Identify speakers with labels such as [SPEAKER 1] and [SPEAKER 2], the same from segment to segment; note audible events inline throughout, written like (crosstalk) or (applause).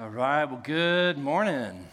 [SPEAKER 1] All right, well, good morning.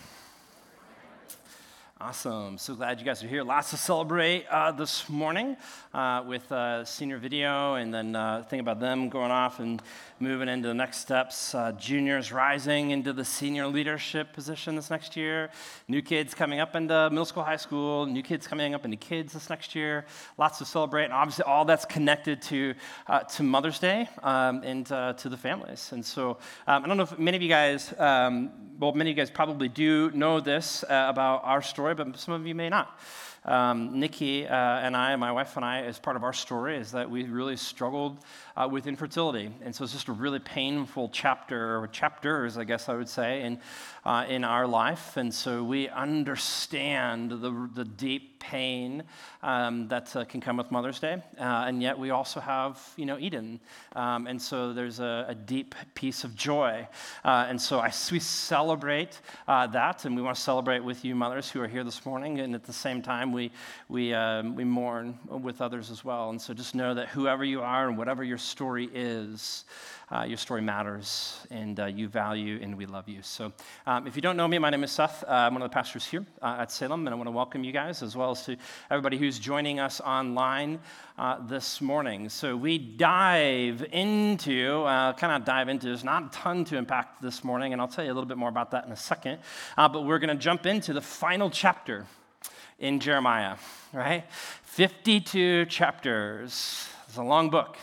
[SPEAKER 1] Awesome. So glad you guys are here. Lots to celebrate uh, this morning uh, with uh, senior video and then uh, think about them going off and moving into the next steps. Uh, juniors rising into the senior leadership position this next year. New kids coming up into middle school, high school. New kids coming up into kids this next year. Lots to celebrate. And obviously, all that's connected to, uh, to Mother's Day um, and to the families. And so um, I don't know if many of you guys, um, well, many of you guys probably do know this about our story, but some of you may not. Um, Nikki uh, and I, my wife and I, as part of our story, is that we really struggled uh, with infertility. And so it's just a really painful chapter, or chapters, I guess I would say, in, uh, in our life. And so we understand the, the deep pain um, that uh, can come with Mother's Day. Uh, and yet we also have, you know, Eden. Um, and so there's a, a, deep piece of joy. Uh, and so I, we celebrate uh, that, and we want to celebrate with you mothers who are here this morning. And at the same time, we, we, um, we mourn with others as well. And so just know that whoever you are and whatever your story is, uh, your story matters, and uh, you value and we love you. So, um, if you don't know me, my name is Seth. Uh, I'm one of the pastors here uh, at Salem, and I want to welcome you guys as well as to everybody who's joining us online uh, this morning. So, we dive into, uh, kind of dive into, there's not a ton to impact this morning, and I'll tell you a little bit more about that in a second. but we're going to jump into the final chapter in Jeremiah, right? 52 chapters. It's a long book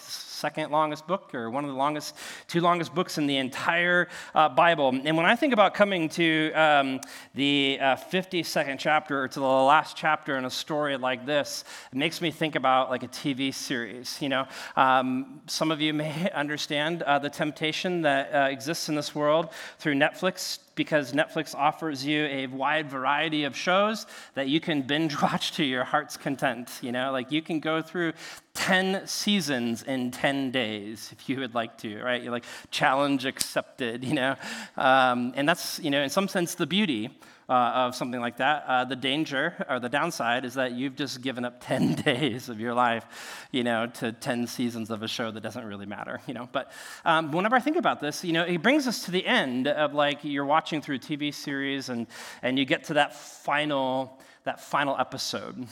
[SPEAKER 1] second longest book or one of the longest, two longest books in the entire uh, Bible. And when I think about coming to um, the uh, 52nd chapter or to the last chapter in a story like this, it makes me think about like a TV series. You know, um, some of you may (laughs) understand uh, the temptation that uh, exists in this world through Netflix because Netflix offers you a wide variety of shows that you can binge watch to your heart's content. You know, like you can go through 10 seasons in 10 days if you would like to, right? You're like, challenge accepted, you know? Um, and that's, you know, in some sense, the beauty uh, of something like that. Uh, the danger or the downside is that you've just given up (laughs) 10 days of your life, you know, to 10 seasons of a show that doesn't really matter, you know. But um, whenever I think about this, you know, it brings us to the end of like you're watching through a TV series and, and you get to that final, that final episode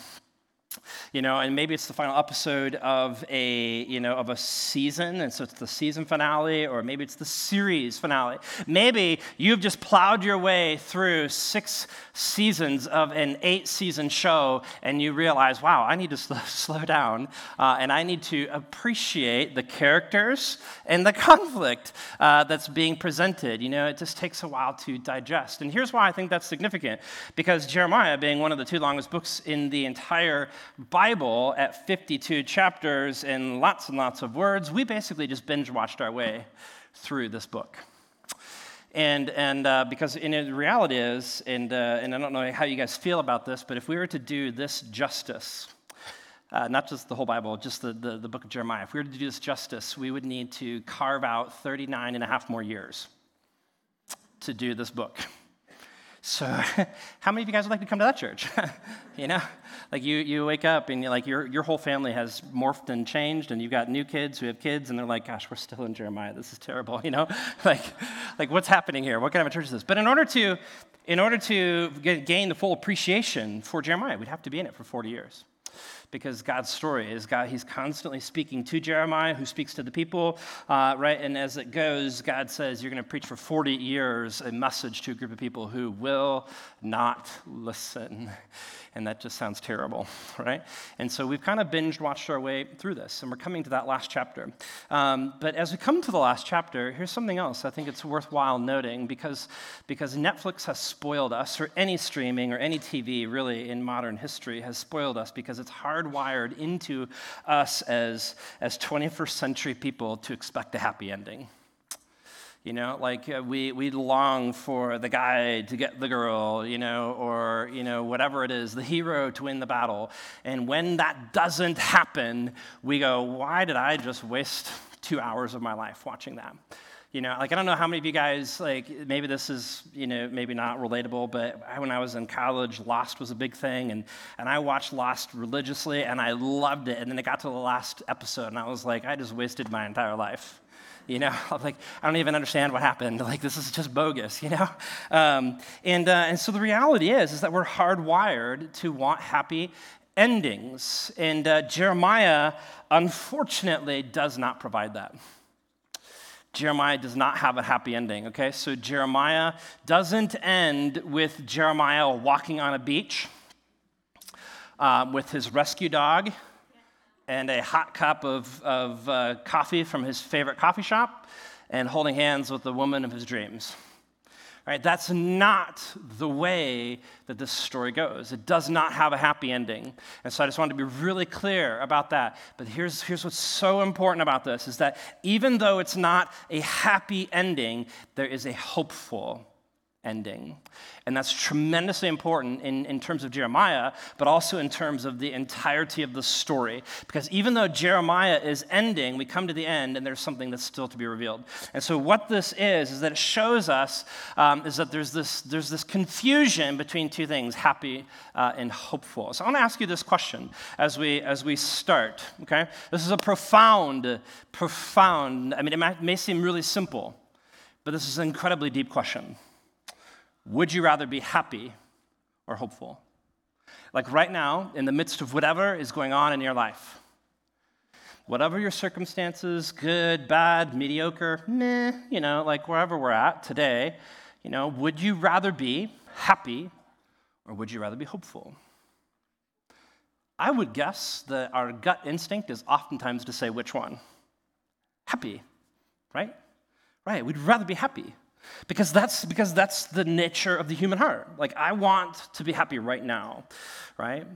[SPEAKER 1] you know and maybe it's the final episode of a you know of a season and so it's the season finale or maybe it's the series finale. Maybe you've just plowed your way through six seasons of an eight season show and you realize wow i need to slow, (laughs) slow down uh, and i need to appreciate the characters and the conflict uh, that's being presented. You know it just takes a while to digest. And here's why i think that's significant. Because jeremiah being one of the two longest books in the entire Bible at 52 chapters and lots and lots of words, we basically just binge watched our way through this book. And, and uh, because in reality is, and, uh, and I don't know how you guys feel about this, but if we were to do this justice, uh, not just the whole Bible, just the, the, the, book of Jeremiah, if we were to do this justice, we would need to carve out 39 and a half more years to do this book. So, (laughs) how many of you guys would like to come to that church? (laughs) you know, like you, you wake up and like your, your whole family has morphed and changed, and you've got new kids who have kids, and they're like, "Gosh, we're still in Jeremiah. This is terrible." (laughs) You know, like, like what's happening here? What kind of a church is this? But in order to, in order to get, gain the full appreciation for Jeremiah, we'd have to be in it for 40 years because God's story is God, He's constantly speaking to Jeremiah, who speaks to the people, uh, right? And as it goes, God says, You're going to preach for 40 years a message to a group of people who will not listen and that just sounds terrible, (laughs) right? And so we've kind of binge watched our way through this, and we're coming to that last chapter. Um, but as we come to the last chapter, here's something else I think it's worthwhile noting because, because Netflix has spoiled us, or any streaming or any TV really in modern history has spoiled us because it's hardwired into us as, as 21st century people to expect a happy ending. You know, like uh, we, we long for the guy to get the girl, you know, or, you know, whatever it is, the hero to win the battle. And when that doesn't happen, we go, why did I just waste two hours of my life watching that? You know, like I don't know how many of you guys, like maybe this is, you know, maybe not relatable, but when I was in college, Lost was a big thing. And, and I watched Lost religiously and I loved it. And then it got to the last episode and I was like, I just wasted my entire life You know, I'm (laughs) like, I don't even understand what happened. (laughs) Like, this is just bogus, you know? Um, and, uh, and so the reality is, is that we're hardwired to want happy endings. And uh, Jeremiah, unfortunately, does not provide that. Jeremiah does not have a happy ending, okay? So Jeremiah doesn't end with Jeremiah walking on a beach uh, with his rescue dog and a hot cup of, of uh, coffee from his favorite coffee shop and holding hands with the woman of his dreams. Right? That's not the way that this story goes. It does not have a happy ending. And so I just wanted to be really clear about that. But here's, here's what's so important about this is that even though it's not a happy ending, there is a hopeful ending. And that's tremendously important in, in terms of Jeremiah, but also in terms of the entirety of the story. Because even though Jeremiah is ending, we come to the end and there's something that's still to be revealed. And so, what this is, is that it shows us um, is that there's this, there's this confusion between two things happy uh, and hopeful. So, I want to ask you this question as we, as we start, okay? This is a profound, profound, I mean, it may, may seem really simple, but this is an incredibly deep question. Would you rather be happy or hopeful? Like right now, in the midst of whatever is going on in your life, whatever your circumstances, good, bad, mediocre, meh, you know, like wherever we're at today, you know, would you rather be happy or would you rather be hopeful? I would guess that our gut instinct is oftentimes to say which one? Happy, right? Right, we'd rather be happy. Because that's, because that's the nature of the human heart. Like, I want to be happy right now, right?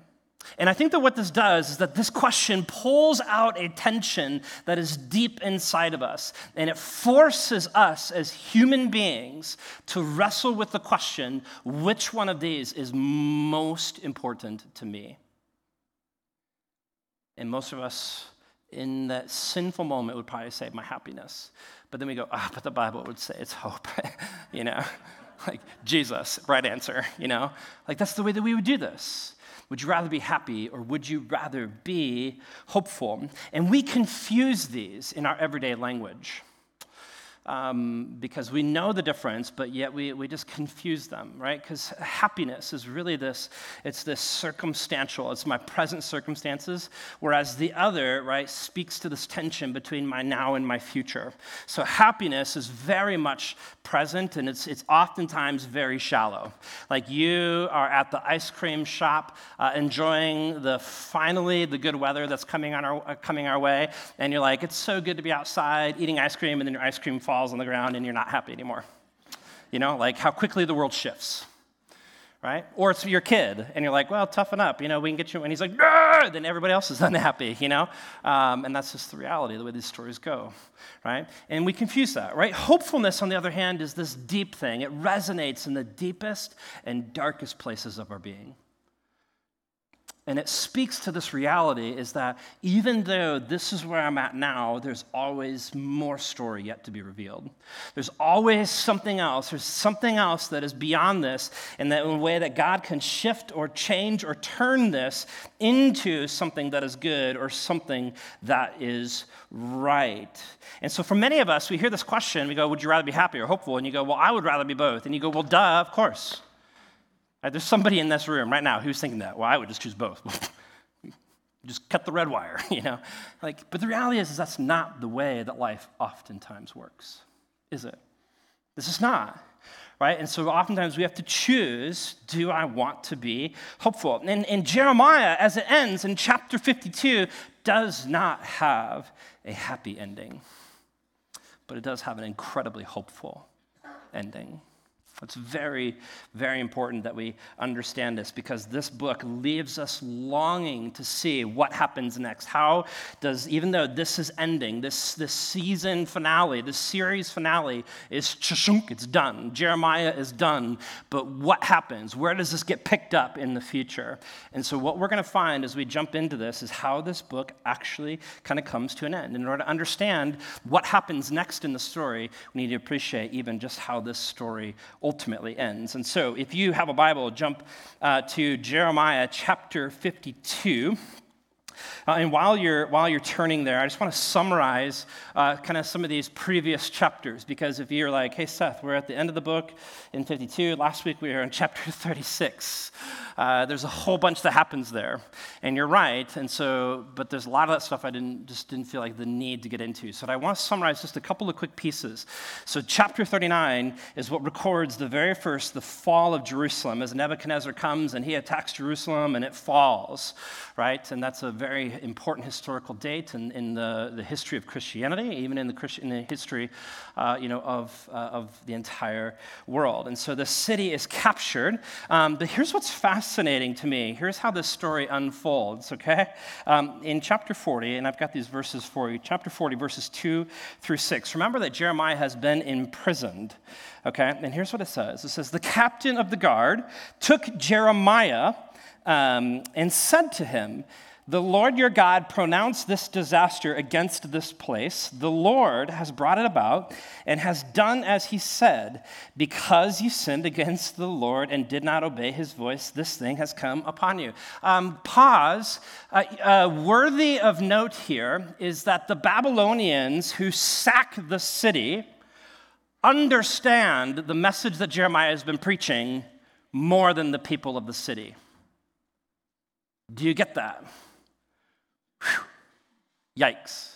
[SPEAKER 1] And I think that what this does is that this question pulls out a tension that is deep inside of us. And it forces us as human beings to wrestle with the question which one of these is most important to me? And most of us in that sinful moment would probably say, my happiness. But then we go, ah, oh, but the Bible would say it's hope, (laughs) you know? like Jesus, right answer, you know? Like that's the way that we would do this. Would you rather be happy or would you rather be hopeful? And we confuse these in our everyday language um, because we know the difference, but yet we, we just confuse them, right? Because happiness is really this, it's this circumstantial, it's my present circumstances, whereas the other, right, speaks to this tension between my now and my future. So happiness is very much present and it's, it's oftentimes very shallow. Like you are at the ice cream shop uh, enjoying the finally the good weather that's coming, on our, uh, coming our way, and you're like, it's so good to be outside eating ice cream, and then your ice cream falls falls on the ground and you're not happy anymore. You know, like how quickly the world shifts, right? Or it's your kid and you're like, well, toughen up, you know, we can get you. And he's like, Arr! then everybody else is (laughs) unhappy, you know? Um, and that's just the reality, the way these stories go, right? And we confuse that, right? Hopefulness, on the other hand, is this deep thing. It resonates in the deepest and darkest places of our being. And it speaks to this reality is that even though this is where I'm at now, there's always more story yet to be revealed. There's always something else. There's something else that is beyond this, and that in a way that God can shift or change or turn this into something that is good or something that is right. And so for many of us, we hear this question, we go, Would you rather be happy or hopeful? And you go, Well, I would rather be both. And you go, Well, duh, of course. Right, there's somebody in this room right now who's thinking that. Well, I would just choose both. (laughs) just cut the red wire, (laughs) you know? Like, but the reality is, is that's not the way that life oftentimes works, is it? This is not. Right? And so oftentimes we have to choose do I want to be hopeful? And, and Jeremiah, as it ends in chapter 52, does not have a happy ending, but it does have an incredibly hopeful ending. It's very, very important that we understand this because this book leaves us longing to see what happens next. How does, even though this is ending, this, this season finale, this series finale is chashunk, it's done. Jeremiah is done. But what happens? Where does this get picked up in the future? And so, what we're going to find as we jump into this is how this book actually kind of comes to an end. In order to understand what happens next in the story, we need to appreciate even just how this story ultimately ends. And so, if you have a Bible, jump uh, to Jeremiah chapter 52. Uh, and while you're, while you're turning there, I just want to summarize uh, kind of some of these previous chapters because if you're like, hey, Seth, we're at the end of the book in 52, last week we were in (laughs) chapter 36. Uh, there's a whole bunch that happens there, and you're right. And so, but there's a lot of that stuff I didn't just didn't feel like the need to get into. So I want to summarize just a couple of quick pieces. So chapter 39 is what records the very first the fall of Jerusalem as Nebuchadnezzar comes and he attacks Jerusalem and it falls, right? And that's a very important historical date in, in the, the history of Christianity, even in the Christian in the history, uh, you know, of uh, of the entire world. And so the city is captured. Um, but here's what's fascinating fascinating to me. Here's how this story unfolds, okay? Um, in chapter 40, and I've got these verses for you, chapter 40, verses 2 through 6. Remember that Jeremiah has been imprisoned, okay? And here's what it says it says, The captain of the guard took Jeremiah um, and said to him, the Lord your God pronounced this disaster against this place. The Lord has brought it about and has done as he said. Because you sinned against the Lord and did not obey his voice, this thing has come upon you. Um, pause. Uh, uh, worthy of note here is that the Babylonians who sack the city understand the message that Jeremiah has been preaching more than the people of the city. Do you get that? Whew. Yikes.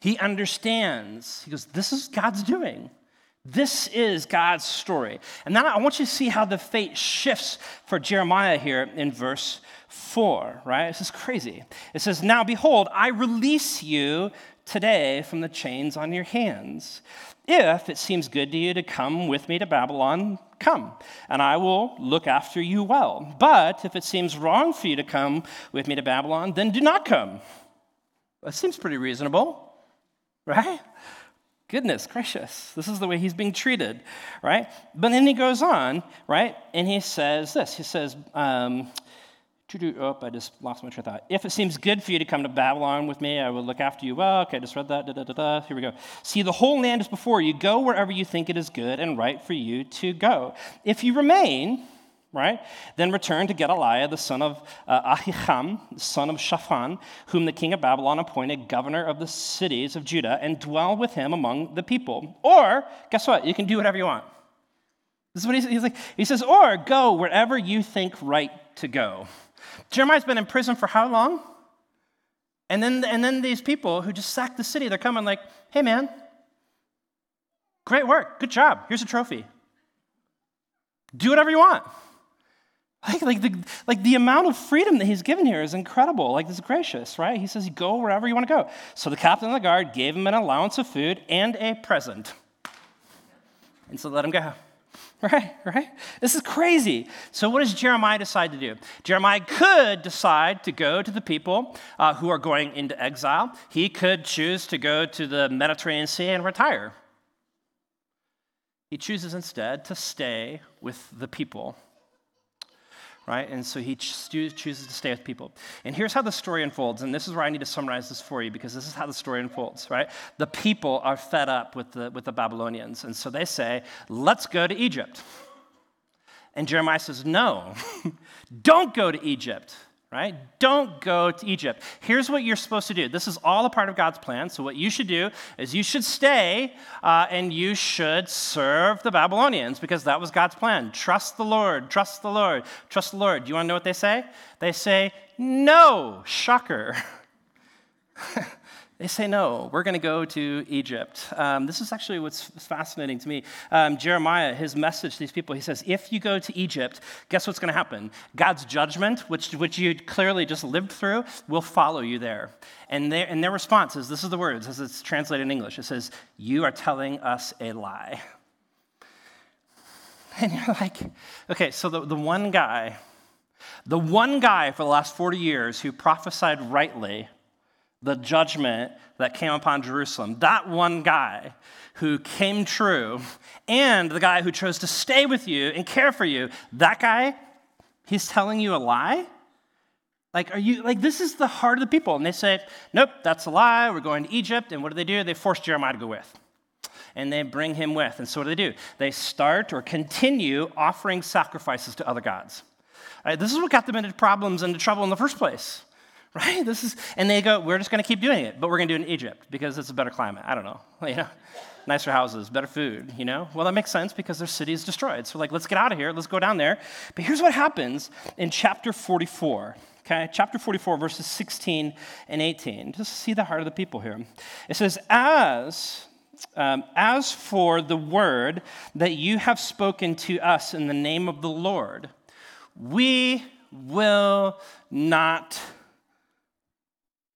[SPEAKER 1] He understands. He goes, This is God's doing. This is God's story. And now I want you to see how the fate shifts for Jeremiah here in verse 4, right? This is crazy. It says, Now behold, I release you today from the chains on your hands. If it seems good to you to come with me to Babylon, come, and I will look after you well. But if it seems wrong for you to come with me to Babylon, then do not come. That seems pretty reasonable, right? Goodness gracious, this is the way he's being treated, right? But then he goes on, right? And he says this He says, um, Oh, I just lost my train of thought. If it seems good for you to come to Babylon with me, I will look after you well. Okay, I just read that. Da, da, da, da. Here we go. See, the whole land is before you. Go wherever you think it is good and right for you to go. If you remain, right, then return to Gedaliah, the son of uh, Ahikam, son of Shaphan, whom the king of Babylon appointed governor of the cities of Judah, and dwell with him among the people. Or, guess what? You can do whatever you want. This is what he's, he's like. He says, or go wherever you think right to go. Jeremiah's been in prison for how long? And then, and then these people who just sacked the city, they're coming like, hey man, great work, good job, here's a trophy. Do whatever you want. (laughs) Like, like, the, like the amount of freedom that he's given here is incredible. Like, this is gracious, right? He says, go wherever you want to go. So the captain of the guard gave him an allowance of food and a present. And so let him go. (laughs) Right, right? This is crazy. So, what does Jeremiah decide to do? Jeremiah could decide to go to the people uh, who are going into exile. He could choose to go to the Mediterranean Sea and retire. He chooses instead to stay with the people right? And so he chooses to stay with people. And here's how the story unfolds, and this is where I need to summarize this for you because this is how the story unfolds, right? The people are fed up with the, with the Babylonians, and so they say, let's go to Egypt. And Jeremiah says, no, (laughs) don't go to Egypt right? Don't go to Egypt. Here's what you're supposed to do. This is all a part of God's plan. So, what you should do is you should stay uh, and you should serve the Babylonians because that was God's plan. Trust the Lord, trust the Lord, trust the Lord. Do you want to know what they say? They say, no, shocker. (laughs) They say, no, we're going to go to Egypt. Um, this is actually what's fascinating to me. Um, Jeremiah, his message to these people, he says, if you go to Egypt, guess what's going to happen? God's judgment, which, which you clearly just lived through, will follow you there. And their, and their response is this is the words as it's translated in English it says, You are telling us a lie. (laughs) And you're like, okay, so the, the one guy, the one guy for the last 40 years who prophesied rightly the judgment that came upon Jerusalem. That one guy who came true, and the guy who chose to stay with you and care for you, that guy, he's telling you a lie? Like, are you, like, this is the heart of the people. And they say, nope, that's a lie. We're going to Egypt. And what do they do? They force Jeremiah to go with. And they bring him with. And so what do they do? They start or continue offering sacrifices to other gods. Right, this is what got them into problems and into trouble in the first place right? This is, and they go, we're just going to keep doing it, but we're going to do it in Egypt because it's a better climate. I don't know, (laughs) you know, nicer houses, better food, you know. Well, that makes sense because their city is destroyed. So, like, let's get out of here. Let's go down there. But here's what happens in chapter 44. Okay, chapter 44, verses 16 and 18. Just see the heart of the people here. It says, As um, as for the word that you have spoken to us in the name of the Lord, we will not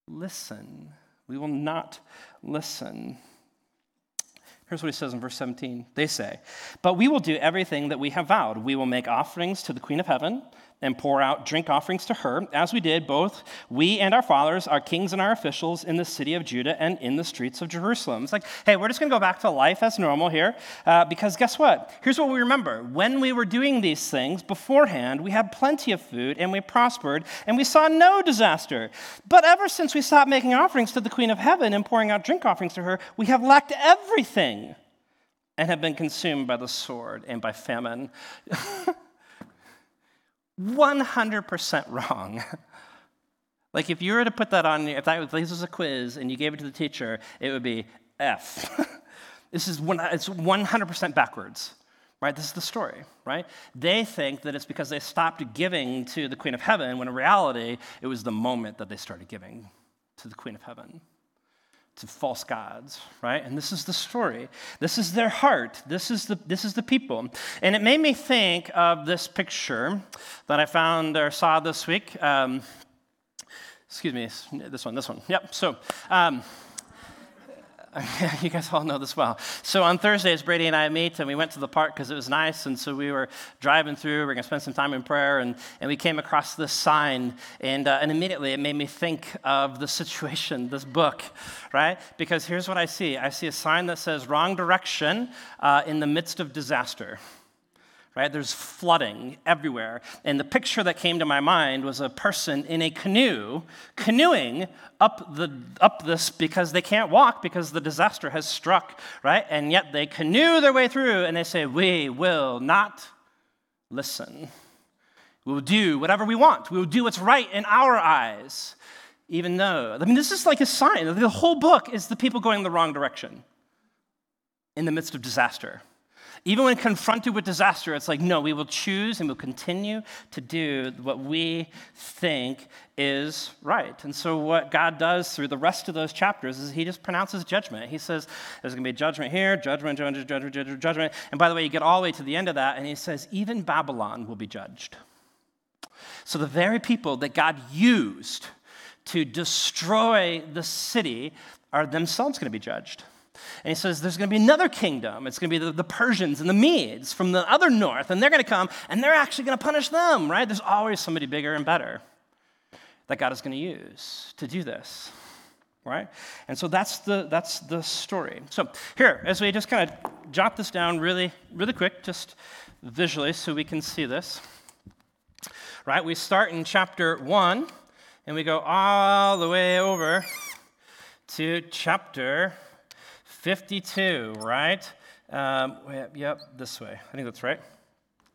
[SPEAKER 1] listen. We will not listen. Here's what he says in verse 17. They say, But we will do everything that we have vowed. We will make offerings to the Queen of Heaven and pour out drink offerings to her, as we did both we and our fathers, our kings and our officials in the city of Judah and in the streets of Jerusalem. It's like, hey, we're just going to go back to life as normal here, uh, because guess what? Here's what we remember. When we were doing these things beforehand, we had plenty of food and we prospered and we saw no disaster. But ever since we stopped making offerings to the Queen of Heaven and pouring out drink offerings to her, we have lacked everything and have been consumed by the sword and by famine. (laughs) 100% wrong. (laughs) like if you were to put that on, if, that, if this was a quiz and you gave it to the teacher, it would be F. (laughs) this is one, it's 100% backwards, right? This is the story, right? They think that it's because they stopped giving to the Queen of Heaven, when in reality, it was the moment that they started giving to the Queen of Heaven to false gods, right? And this is the story. This is their heart. This is the, this is the people. And it made me think of this picture that I found or saw this week. Um, excuse me, this one, this one. Yep. So, um, (laughs) you guys all know this well. So on Thursdays, Brady and I meet, and we went to the park because it was nice. And so we were driving through. We are going to spend some time in prayer, and, and we came across this sign, and uh, and immediately it made me think of the (laughs) situation, this book, right? Because here's what I see: I see a sign that says "Wrong direction uh, in the midst of disaster." Right? There's flooding everywhere. And the picture that came to my mind was a person in a canoe canoeing up, the, up this because they can't walk because the disaster has struck, right? And yet they canoe their way through and they say, We will not listen. We will do whatever we want. We will do what's right in our eyes, even though, I mean, this is like a sign. The whole book is the people going the wrong direction in the midst of disaster. Even when confronted with disaster, it's like, no, we will choose and we'll continue to do what we think is right. And so, what God does through the rest of those chapters is He just pronounces judgment. He says, there's going to be judgment here, judgment, judgment, judgment, judgment, judgment. And by the way, you get all the way to the end of that, and He says, even Babylon will be judged. So, the very people that God used to destroy the city are themselves going to be judged. And he says there's going to be another kingdom. It's going to be the, the, Persians and the Medes from the other north, and they're going to come and they're actually going to punish them, right? There's always somebody bigger and better that God is going to use to do this, right? And so that's the, that's the story. So here, as we just kind of jot this down really, really quick, just visually so we can see this, right? We start in chapter 1 and we go all the way over to chapter 52, right? Um, yep, this way. I think that's right.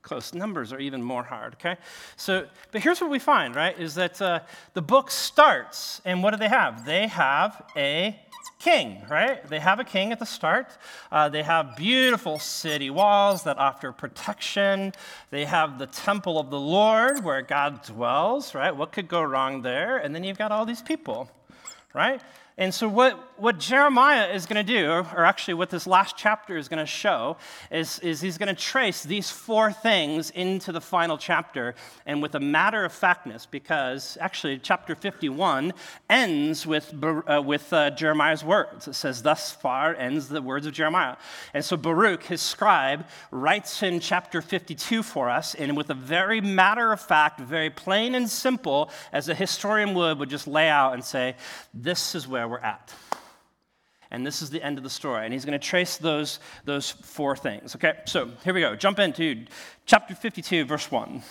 [SPEAKER 1] Close. Numbers are even more hard, okay? So, but here's what we find, right? Is that uh, the book starts, and what do they have? They have a king, right? They have a king at the start. Uh, they have beautiful city walls that offer protection. They have the temple of the Lord where God dwells, right? What could go wrong there? And then you've got all these people, right? And so, what, what Jeremiah is going to do, or actually what this last chapter is going to show, is, is he's going to trace these four things into the final chapter and with a matter of factness, because actually, chapter 51 ends with, uh, with uh, Jeremiah's words. It says, Thus far ends the words of Jeremiah. And so, Baruch, his scribe, writes in chapter 52 for us, and with a very matter of fact, very plain and simple, as a historian would, would just lay out and say, This is where where we're at. And this is the end of the story. And he's going to trace those, those four things. Okay, so here we go. Jump into chapter 52, verse 1.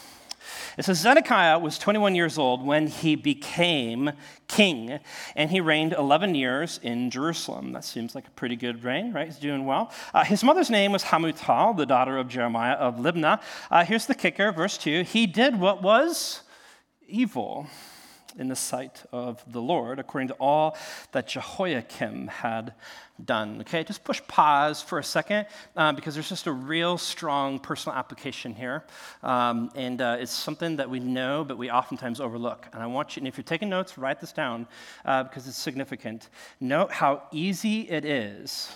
[SPEAKER 1] It says Zedekiah was 21 years old when he became king, and he reigned 11 years in Jerusalem. That seems like a pretty good reign, right? He's doing well. Uh, his mother's name was Hamutal, the daughter of Jeremiah of Libnah. Uh, here's the kicker, verse 2. He did what was evil in the sight of the Lord, according to all that Jehoiakim had done. Okay, just push pause for a second uh, because there's just a real strong personal application here. Um, and uh, it's something that we know, but we oftentimes overlook. And I want you, and if you're taking notes, write this down uh, because it's significant. Note how easy it is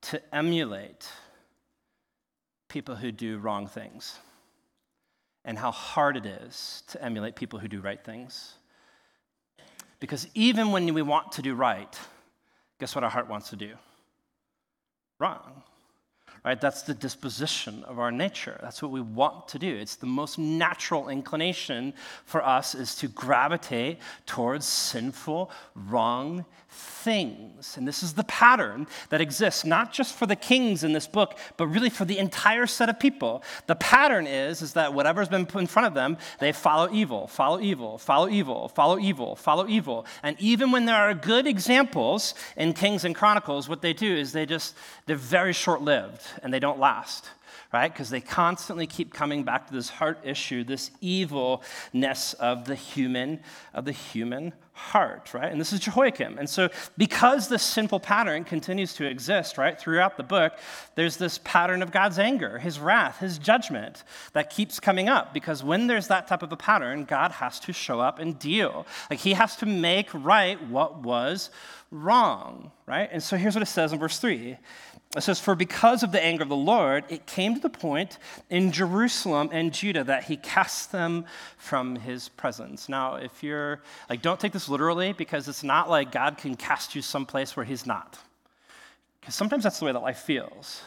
[SPEAKER 1] to emulate people who do wrong things and how hard it is to emulate people who do right things. Because even when we want to do right, guess what our heart wants to do? Wrong right? That's the disposition of our nature. That's what we want to do. It's the most natural inclination for us is to gravitate towards sinful, wrong things. And this is the pattern that exists not just for the kings in this book, but really for the entire set of people. The pattern is is that whatever's been put in front of them, they follow evil, follow evil, follow evil, follow evil, follow evil. And even when there are good examples in Kings and Chronicles, what they do is they just they're very short-lived and they don't last right? Because they constantly keep coming back to this heart issue, this evilness of the human, of the human heart, right? And this is Jehoiakim. And so, because this sinful pattern continues to exist, right, throughout the book, there's this pattern of God's anger, his wrath, his judgment that keeps coming up. Because when there's that type of a pattern, God has to show up and deal. Like, he has to make right what was wrong, right? And so, here's what it says in verse 3 it says, For because of the anger of the Lord, it came to the point in Jerusalem and Judah that he cast them from his presence. Now, if you're like, don't take this literally because it's not like God can cast you someplace where he's not. Because sometimes that's the way that life feels.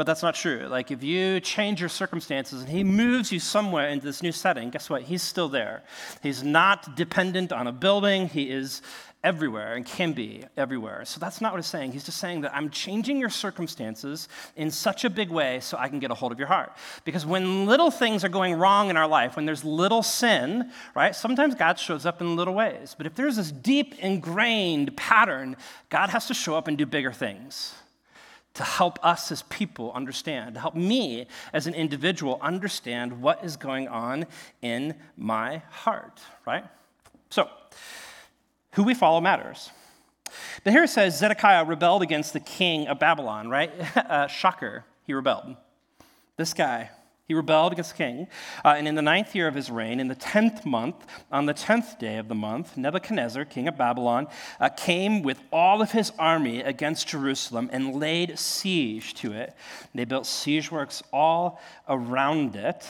[SPEAKER 1] But that's not true. Like, if you change your circumstances and he moves you somewhere into this new setting, guess what? He's still there. He's not dependent on a building, he is everywhere and can be everywhere. So that's not what he's saying. He's just saying that I'm changing your circumstances in such a big way so I can get a hold of your heart. Because when little things are going wrong in our life, when there's little sin, right, sometimes God shows up in little ways. But if there's this deep ingrained pattern, God has to show up and do bigger things to help us as people understand, to help me as an individual understand what is going on in my heart, right? So, who we follow matters. But here it says Zedekiah rebelled against the king of Babylon, right? (laughs) uh, shocker, he rebelled. This guy, he rebelled against the king. Uh, and in the ninth year of his reign, in the tenth month, on the tenth day of the month, Nebuchadnezzar, king of Babylon, uh, came with all of his army against Jerusalem and laid siege to it. They built siege works all around it.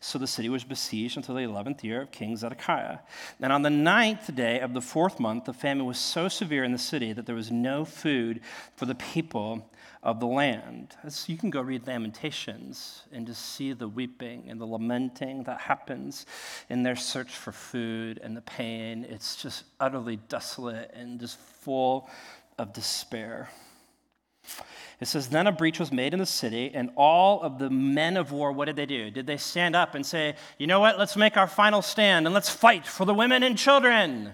[SPEAKER 1] So the city was besieged until the 11th year of King Zedekiah. And on the ninth day of the fourth month, the famine was so severe in the city that there was no food for the people of the land. You can go read Lamentations and just see the weeping and the lamenting that happens in their search for food and the pain. It's just utterly desolate and just full of despair. It says, Then a breach was made in the city, and all of the men of war, what did they do? Did they stand up and say, You know what? Let's make our final stand and let's fight for the women and children?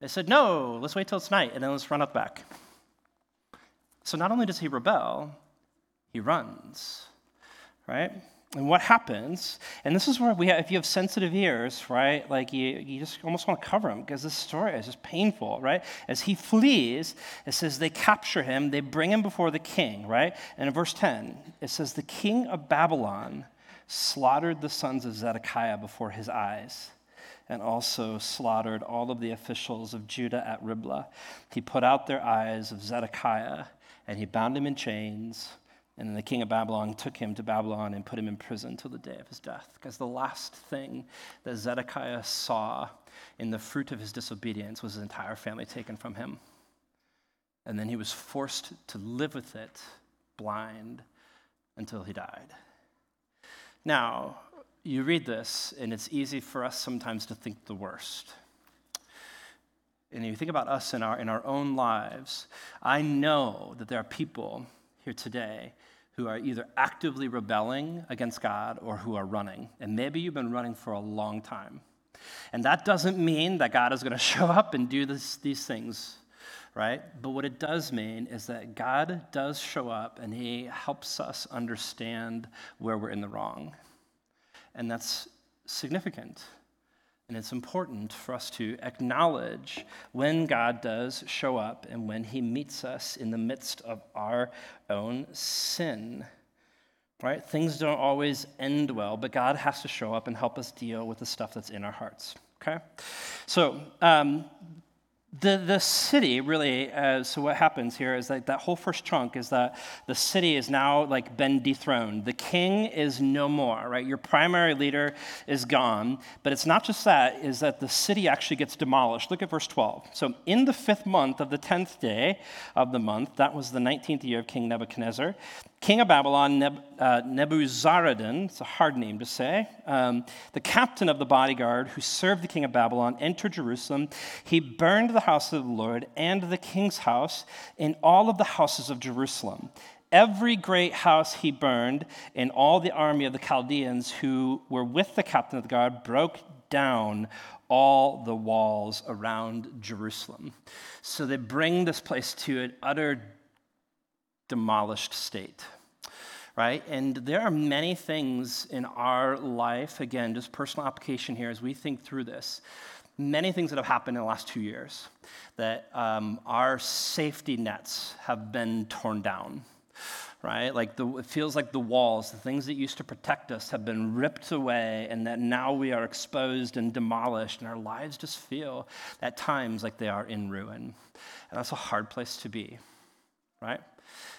[SPEAKER 1] They said, No, let's wait till it's night and then let's run up back. So not only does he rebel, he runs, right? And what happens, and this is where we have, if you have sensitive ears, right, like you, you just almost want to cover him because this story is just painful, right? As he flees, it says they capture him, they bring him before the king, right? And in verse 10, it says, The king of Babylon slaughtered the sons of Zedekiah before his eyes and also slaughtered all of the officials of Judah at Riblah. He put out their eyes of Zedekiah and he bound him in chains and then the king of Babylon took him to Babylon and put him in prison till the day of his death. Because the last thing that Zedekiah saw in the fruit of his disobedience was his entire family taken from him. And then he was forced to live with it blind until he died. Now, you read this, and it's easy for us sometimes to think the worst. And you think about us in our, in our own lives. I know that there are people here today who are either actively rebelling against God or who are running. And maybe you've been running for a long time. And that doesn't mean that God is going (laughs) to show up and do this, these things, right? But what it does mean is that God does show up and He helps us understand where we're in the wrong. And that's significant And it's important for us to acknowledge when God does show up and when he meets us in the midst of our own sin. Right? Things don't always end well, but God has to show up and help us deal with the stuff that's in our hearts. Okay? So, um, the, the city really uh, so what happens here is that that whole first chunk is that the city is now like been dethroned. The king is no more right? Your primary leader is gone but it's not just that is that the city actually gets demolished. Look at verse 12 so in the fifth month of the 10th day of the month that was the 19th year of king nebuchadnezzar king of Babylon, Neb, uh, Nebuzaradan, it's a hard name to say, um, the captain of the bodyguard who served the king of Babylon, entered Jerusalem. He burned the house of the Lord and the king's house and all of the houses of Jerusalem. Every great house he burned, and all the army of the Chaldeans who were with the captain of the guard broke down all the walls around Jerusalem. So they bring this place to an utter demolished state right? And there are many things in our life, again, just personal application here as we think through this, many things that have happened in the last two years that um, our safety nets have been torn down. Right? Like the, it feels like the walls, the things that used to protect us, have been ripped away, and that now we are exposed and demolished, and our lives just feel at times like they are in ruin. And that's a hard place to be, right?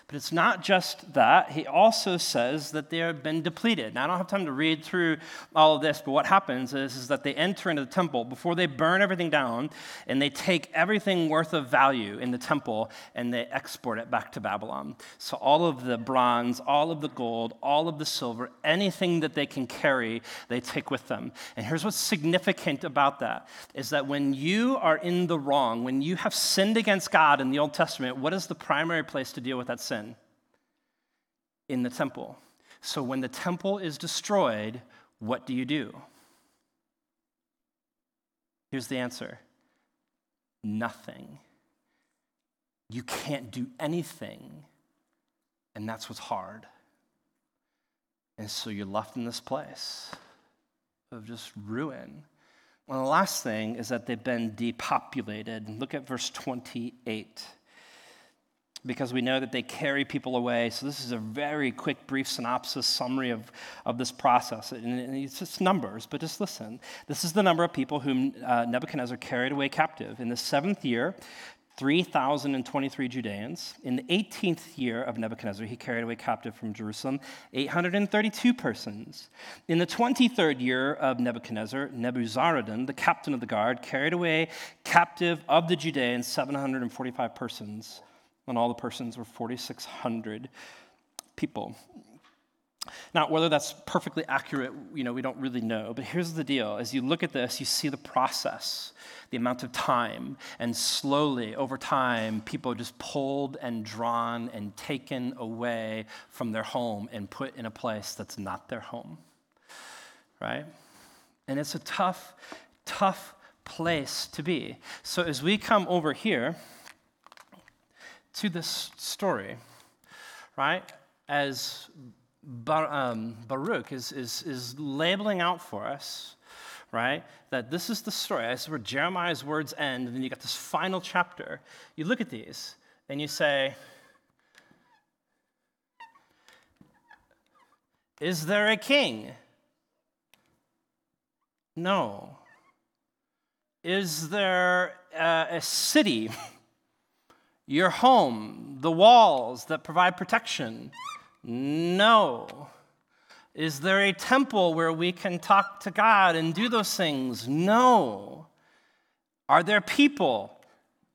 [SPEAKER 1] But it's not just that. He also says that they have been depleted. Now, I don't have time to read through all of this, but what happens is, is that they enter into the temple before they burn everything down, and they take everything worth of value in the temple and they export it back to Babylon. So, all of the bronze, all of the gold, all of the silver, anything that they can carry, they take with them. And here's what's significant about that is that when you are in the wrong, when you have sinned against God in the Old Testament, what is the primary place to deal with that sin? In the temple. So when the temple is destroyed, what do you do? Here's the answer nothing. You can't do anything. And that's what's hard. And so you're left in this place of just ruin. Well, the last thing is that they've been depopulated. Look at verse 28 because we know that they carry people away. So, this is a very quick, brief synopsis summary of, of this process. And it's just numbers, but just listen. This is the number of people whom uh, Nebuchadnezzar carried away captive. In the seventh year, 3,023 Judeans. In the 18th year of Nebuchadnezzar, he carried away captive from Jerusalem 832 persons. In the 23rd year of Nebuchadnezzar, Nebuzaradan, the captain of the guard, carried away captive of the Judeans 745 persons and all the persons were 4,600 people. Now, whether that's perfectly accurate, you know, we don't really know. But here's the deal: as you look at this, you see the process, the amount of time, and slowly, over time, people are just pulled and drawn and taken away from their home and put in a place that's not their home. Right? And it's a tough, tough place to be. So as we come over here, to this story, right? As Bar, um, Baruch is, is, is labeling out for us, right? That this is the story. This is where Jeremiah's words end, and then you got this final chapter. You look at these and you say, Is there a king? No. Is there a, a city? (laughs) your home, the walls that provide protection? No. Is there a temple where we can talk to God and do those things? No. Are there people?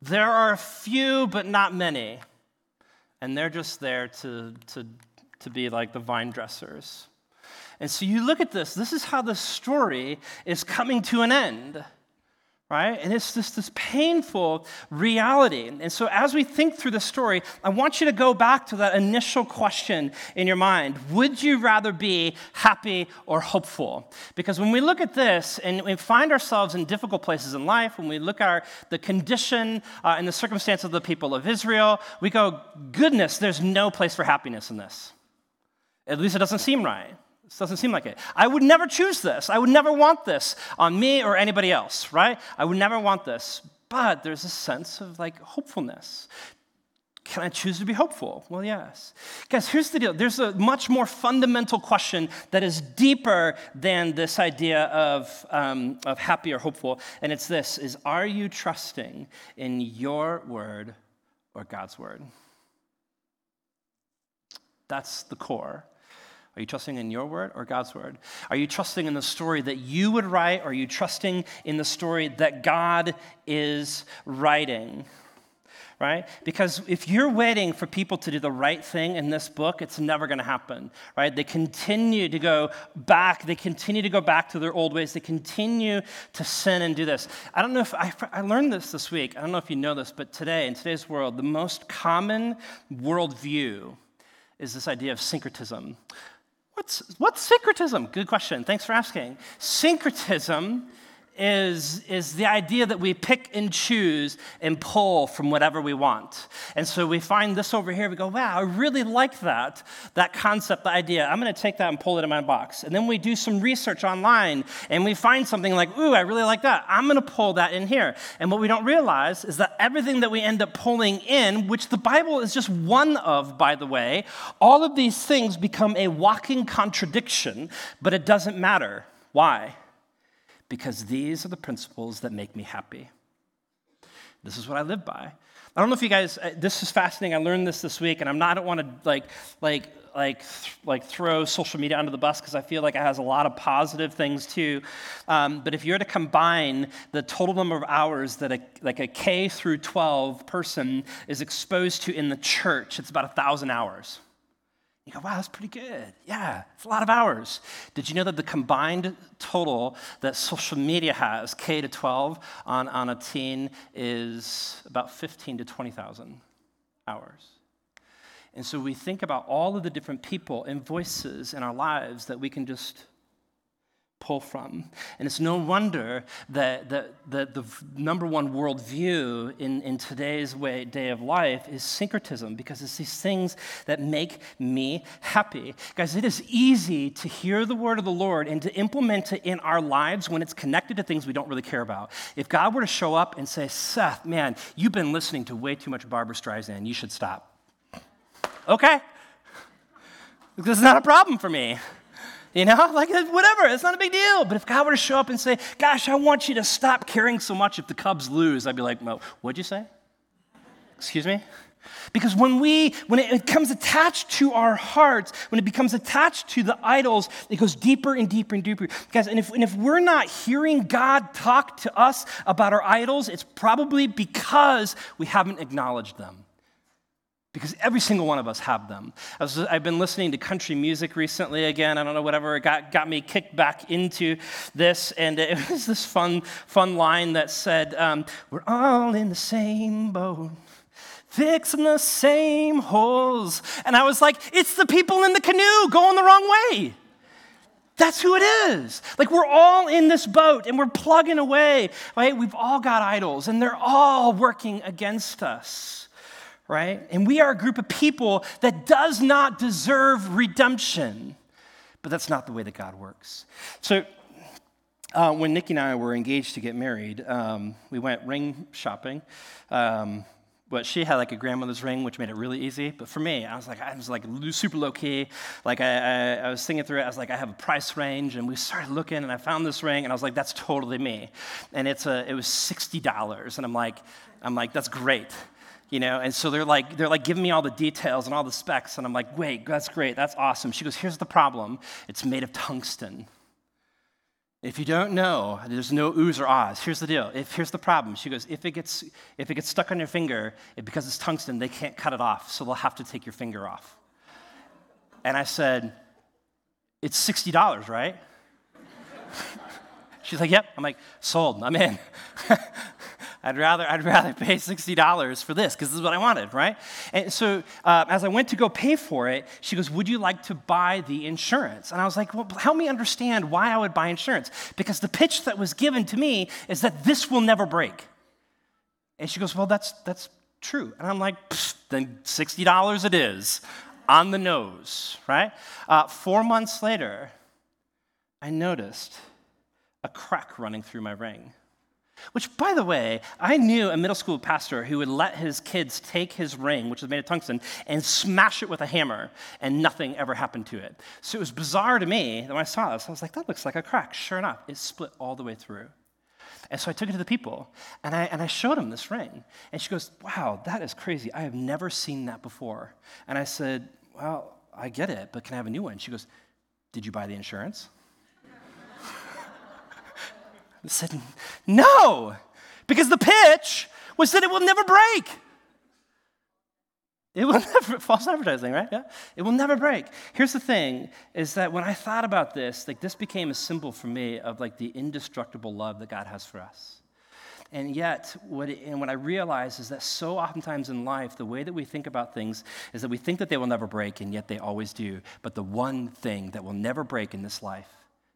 [SPEAKER 1] There are a few, but not many. And they're just there to, to, to be like the vine dressers. And so you look at this, this is how the story is coming to an end right? And it's this painful reality. And so, as we think through the story, I want you to go back to that initial question in your mind Would you rather be happy or hopeful? Because when we look at this and we find ourselves in difficult places in life, when we look at our, the condition uh, and the circumstance of the people of Israel, we go, Goodness, there's no place for happiness in this. At least it doesn't seem right. This doesn't seem like it. I would never choose this. I would never want this on me or anybody else, right? I would never want this. But there's a sense of like hopefulness. Can I choose to be hopeful? Well, yes. Guys, here's the deal. There's a much more fundamental question that is deeper than this idea of, um, of happy or hopeful. And it's this is are you trusting in your word or God's word? That's the core. Are you trusting in your word or God's word? Are you trusting in the story that you would write? Or are you trusting in the story that God is writing? right? Because if you're waiting for people to do the right thing in this book, it's never going to happen, right? They continue to go back. They continue to go back to their old ways. They continue to sin and do this. I don't know if I, I learned this this week. I don't know if you know this, but today, in today's world, the most common worldview is this idea of syncretism. What's, syncretism? Good question. Thanks for asking. Syncretism is, is the idea that we pick and choose and pull from whatever we want. And so we find this over here, we go, wow, I really like that, that concept, the idea. I'm going to take that and pull it in my box. And then we do some research online and we find something like, ooh, I really like that. I'm going to pull that in here. And what we don't realize is that everything that we end up pulling in, which the Bible is just one of, by the way, all of these things become a walking contradiction, but it doesn't matter. Why? Because these are the principles that make me happy. This is what I live by. I don't know if you guys. Uh, this is fascinating. I learned this this week, and I'm not. I don't want to like like like like throw social media under the bus because I feel like it has a lot of positive things too. Um, but if you're to combine the total number of hours that a like a K through 12 person is exposed to in the church, it's about a thousand hours. You go, wow, that's pretty good. Yeah, it's a lot of hours. Did you know that the combined total that social media has, K to 12, on, on a teen is about 15 to 20,000 hours? And so we think about all of the different people and voices in our lives that we can just pull from. And it's no wonder that, that, that the number one worldview in, in today's way, day of life is syncretism, because it's these things that make me happy. Guys, it is easy to hear the word of the Lord and to implement it in our lives when it's connected to things we don't really care about. If God were to show up and say, Seth, man, you've been listening to way too much Barbra Streisand, you should stop. Okay. This is not a problem for me. You know, (laughs) like whatever, it's not a big deal. But if God were to show up and say, Gosh, I want you to stop caring so much if the Cubs lose, I'd be like, what'd you say? Excuse me? Because when we, when it becomes attached to our hearts, when it becomes attached to the idols, it goes deeper and deeper and deeper. Guys, and if, and if we're not hearing God talk to us about our idols, it's probably because we haven't acknowledged them because every single one of us have them. I have been listening to country music recently again. I don't know, whatever got, got me kicked back into this. And it (laughs) was this fun, fun line that said, um, We're all in the same boat. Fixing the same holes. And I was like, it's the people in the canoe going the wrong way. That's who it is. Like we're all in this boat and we're plugging away, right? We've all got idols and they're all working against us right? And we are a group of people that does not deserve redemption. But that's not the way that God works. So, uh, when Nikki and I were engaged to get married, um, we went ring shopping. Um, but she had like a grandmother's ring, which made it really easy. But for me, I was like, I was like super low key. Like I, I, I, was thinking through it. I was like, I have a price range, and we started looking, and I found this ring, and I was like, that's totally me. And it's a, it was sixty dollars, and I'm like, I'm like, that's great you know and so they're like they're like giving me all the details and all the specs and i'm like wait that's great that's awesome. She goes here's the problem it's made of tungsten. If you don't know there's no oohs or ahs. Here's the deal if here's the problem. She goes if it gets if it gets stuck on your finger it, because it's tungsten they can't cut it off so they'll have to take your finger off. And i said it's $60 right? (laughs) She's like yep. I'm like sold i'm in (laughs) I'd rather, I'd rather pay $60 for this because this is what I wanted, right? And so uh, as I went to go pay for it, she goes, Would you like to buy the insurance? And I was like, Well, help me understand why I would buy insurance. Because the pitch that was given to me is that this will never break. And she goes, Well, that's, that's true. And I'm like, Then $60 it is on the nose, right? Uh, four months later, I noticed a crack running through my ring. Which, by the way, I knew a middle school pastor who would let his kids take his ring, which was made of tungsten, and smash it with a hammer, and nothing ever happened to it. So it was bizarre to me that when I saw this, I was like, that looks like a crack. Sure enough, it split all the way through. And so I took it to the people, and I, and I showed them this ring. And she goes, wow, that is crazy. I have never seen that before. And I said, well, I get it, but can I have a new one? She goes, did you buy the insurance? I said, No, because the pitch was that it will never break. It will (laughs) never, false advertising, right? Yeah. It will never break. Here's the thing is that when I thought about this, like this became a symbol for me of like the indestructible love that God has for us. And yet, what and what I realize is that so oftentimes in life, the way that we think about things is that we think that they will never break, and yet they always do. But the one thing that will never break in this life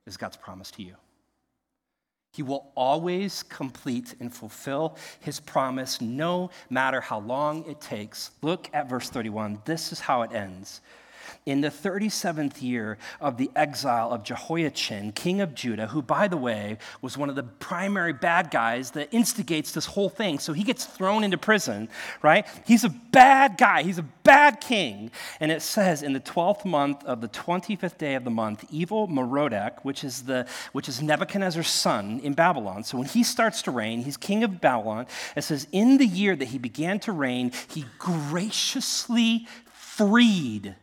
[SPEAKER 1] is God's promise to you. He will always complete and fulfill his promise, no matter how long it takes. Look at verse 31. This is how it ends in the 37th year of the exile of Jehoiachin, king of Judah, who, by the way, was one of the primary bad guys that instigates this whole thing. So he gets thrown into prison, right? He's a bad guy, he's a bad king. And it says, in the 12th month of the 25th day of the month, Evil-Merodach, which is, the, which is Nebuchadnezzar's son in Babylon, so when he starts to reign, he's king of Babylon. It says, in the year that he began to reign, he graciously freed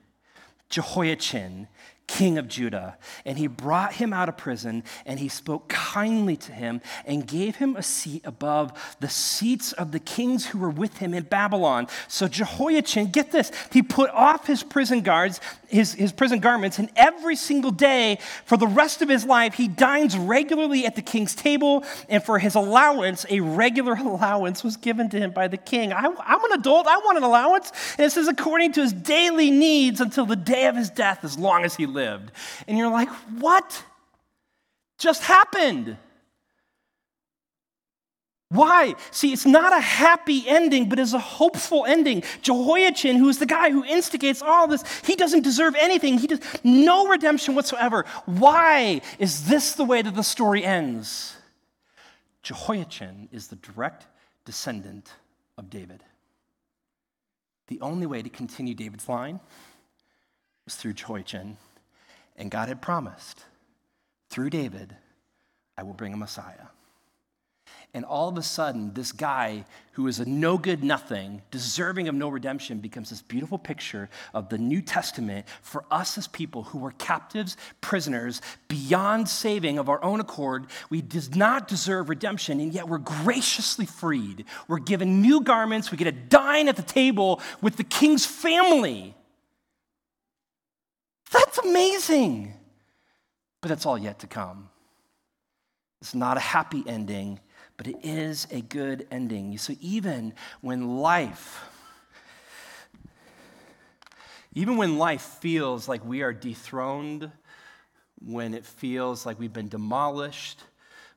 [SPEAKER 1] Jehoiachin, king of Judah. And he brought him out of prison, and he spoke kindly to him and gave him a seat above the seats of the kings who were with him in Babylon. So Jehoiachin, get this, he put off his prison guards, his, his prison garments, and every single day for the rest of his life, he dines regularly at the king's table, and for his allowance, a regular (laughs) allowance was given to him by the king. I, I'm an adult, I want an allowance. And it says, according to his daily needs until the day of his death, as long as he lived lived. And you're like, what just happened? Why? See, it's not a happy ending, but it's a hopeful ending. Jehoiachin, who is the guy who instigates all this, he doesn't deserve anything. He does no redemption whatsoever. Why is this the way that the story ends? Jehoiachin is the direct descendant of David. The only way to continue David's line was through Jehoiachin. And God had promised, through David, I will bring a Messiah. And all of a sudden, this guy who is a no good nothing, deserving of no redemption, becomes this beautiful picture of the New Testament for us as people who were captives, prisoners, beyond saving of our own accord. We did not deserve redemption, and yet we're graciously freed. We're given new garments. We get to dine at the table with the king's family. That's amazing. But that's all yet to come. It's not a happy ending, but it is a good ending. So even when life, even when life feels like we are dethroned, when it feels like we've been demolished,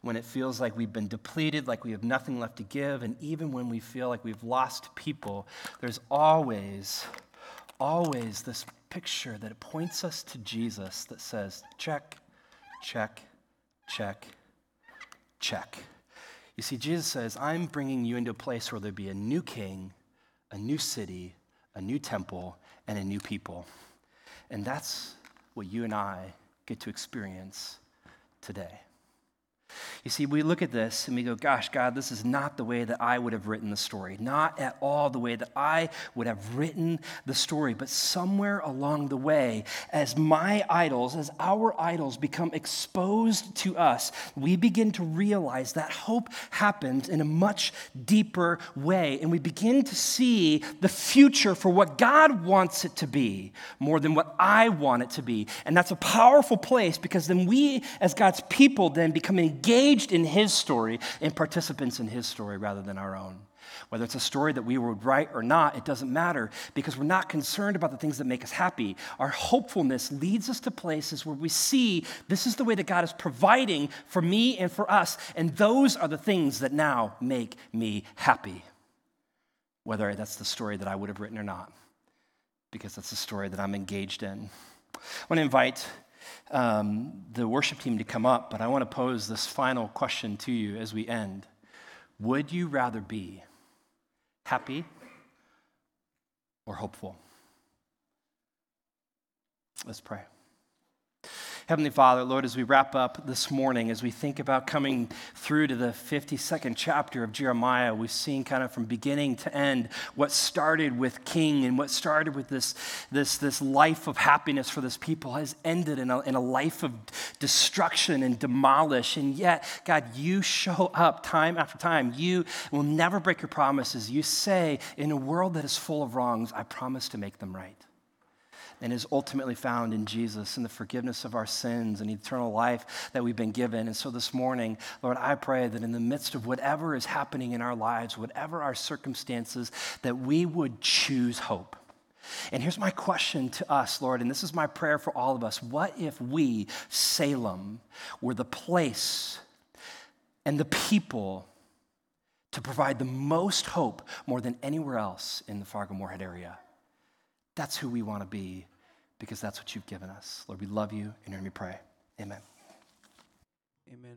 [SPEAKER 1] when it feels like we've been depleted, like we have nothing left to give, and even when we feel like we've lost people, there's always, always this picture that points us to Jesus that says, check, check, check, check. You see, Jesus says, I'm bringing you into a place where there'll be a new king, a new city, a new temple, and a new people. And that's what you and I get to experience today. You see, we look at this and we go, gosh, God, this is not the way that I would have written the story. Not at all the way that I would have written the story. But somewhere along the way, as my idols, as our idols become exposed to us, we begin to realize that hope happens in a much deeper way. And we begin to see the future for what God wants it to be more than what I want it to be. And that's a powerful place because then we, as God's people, then become engaged in his story and participants in his story rather than our own. Whether it's a story that we would write or not, it doesn't matter because we're not concerned about the things that make us happy. Our hopefulness leads us to places where we see this is the way that God is providing for me and for us, and those are the things that now make me happy. Whether that's the story that I would have written or not, because that's the story that I'm engaged in. I want to invite um, the worship team to come up, but I want to pose this final question to you as we end. Would you rather be happy or hopeful? Let's pray. Heavenly Father, Lord, as we wrap up this morning, as we think about coming through to the 52nd chapter of Jeremiah, we've seen kind of from beginning to end what started with King and what started with this, this, this life of happiness for this people has ended in a, in a life of destruction and demolish. And yet, God, you show up time after time. You will never break your promises. You say, in a world that is full of wrongs, I promise to make them right and is ultimately found in Jesus and the forgiveness of our sins and eternal life that we've been given. And so this morning, Lord, I pray that in the midst of whatever is happening in our lives, whatever our circumstances, that we would choose hope. And here's my question to us, Lord, and this is my prayer for all of us. What if we, Salem, were the place and the people to provide the most hope more than anywhere else in the Fargo Moorhead area? That's who we want to be because that's what you've given us. Lord, we love you and me pray. Amen.
[SPEAKER 2] Amen.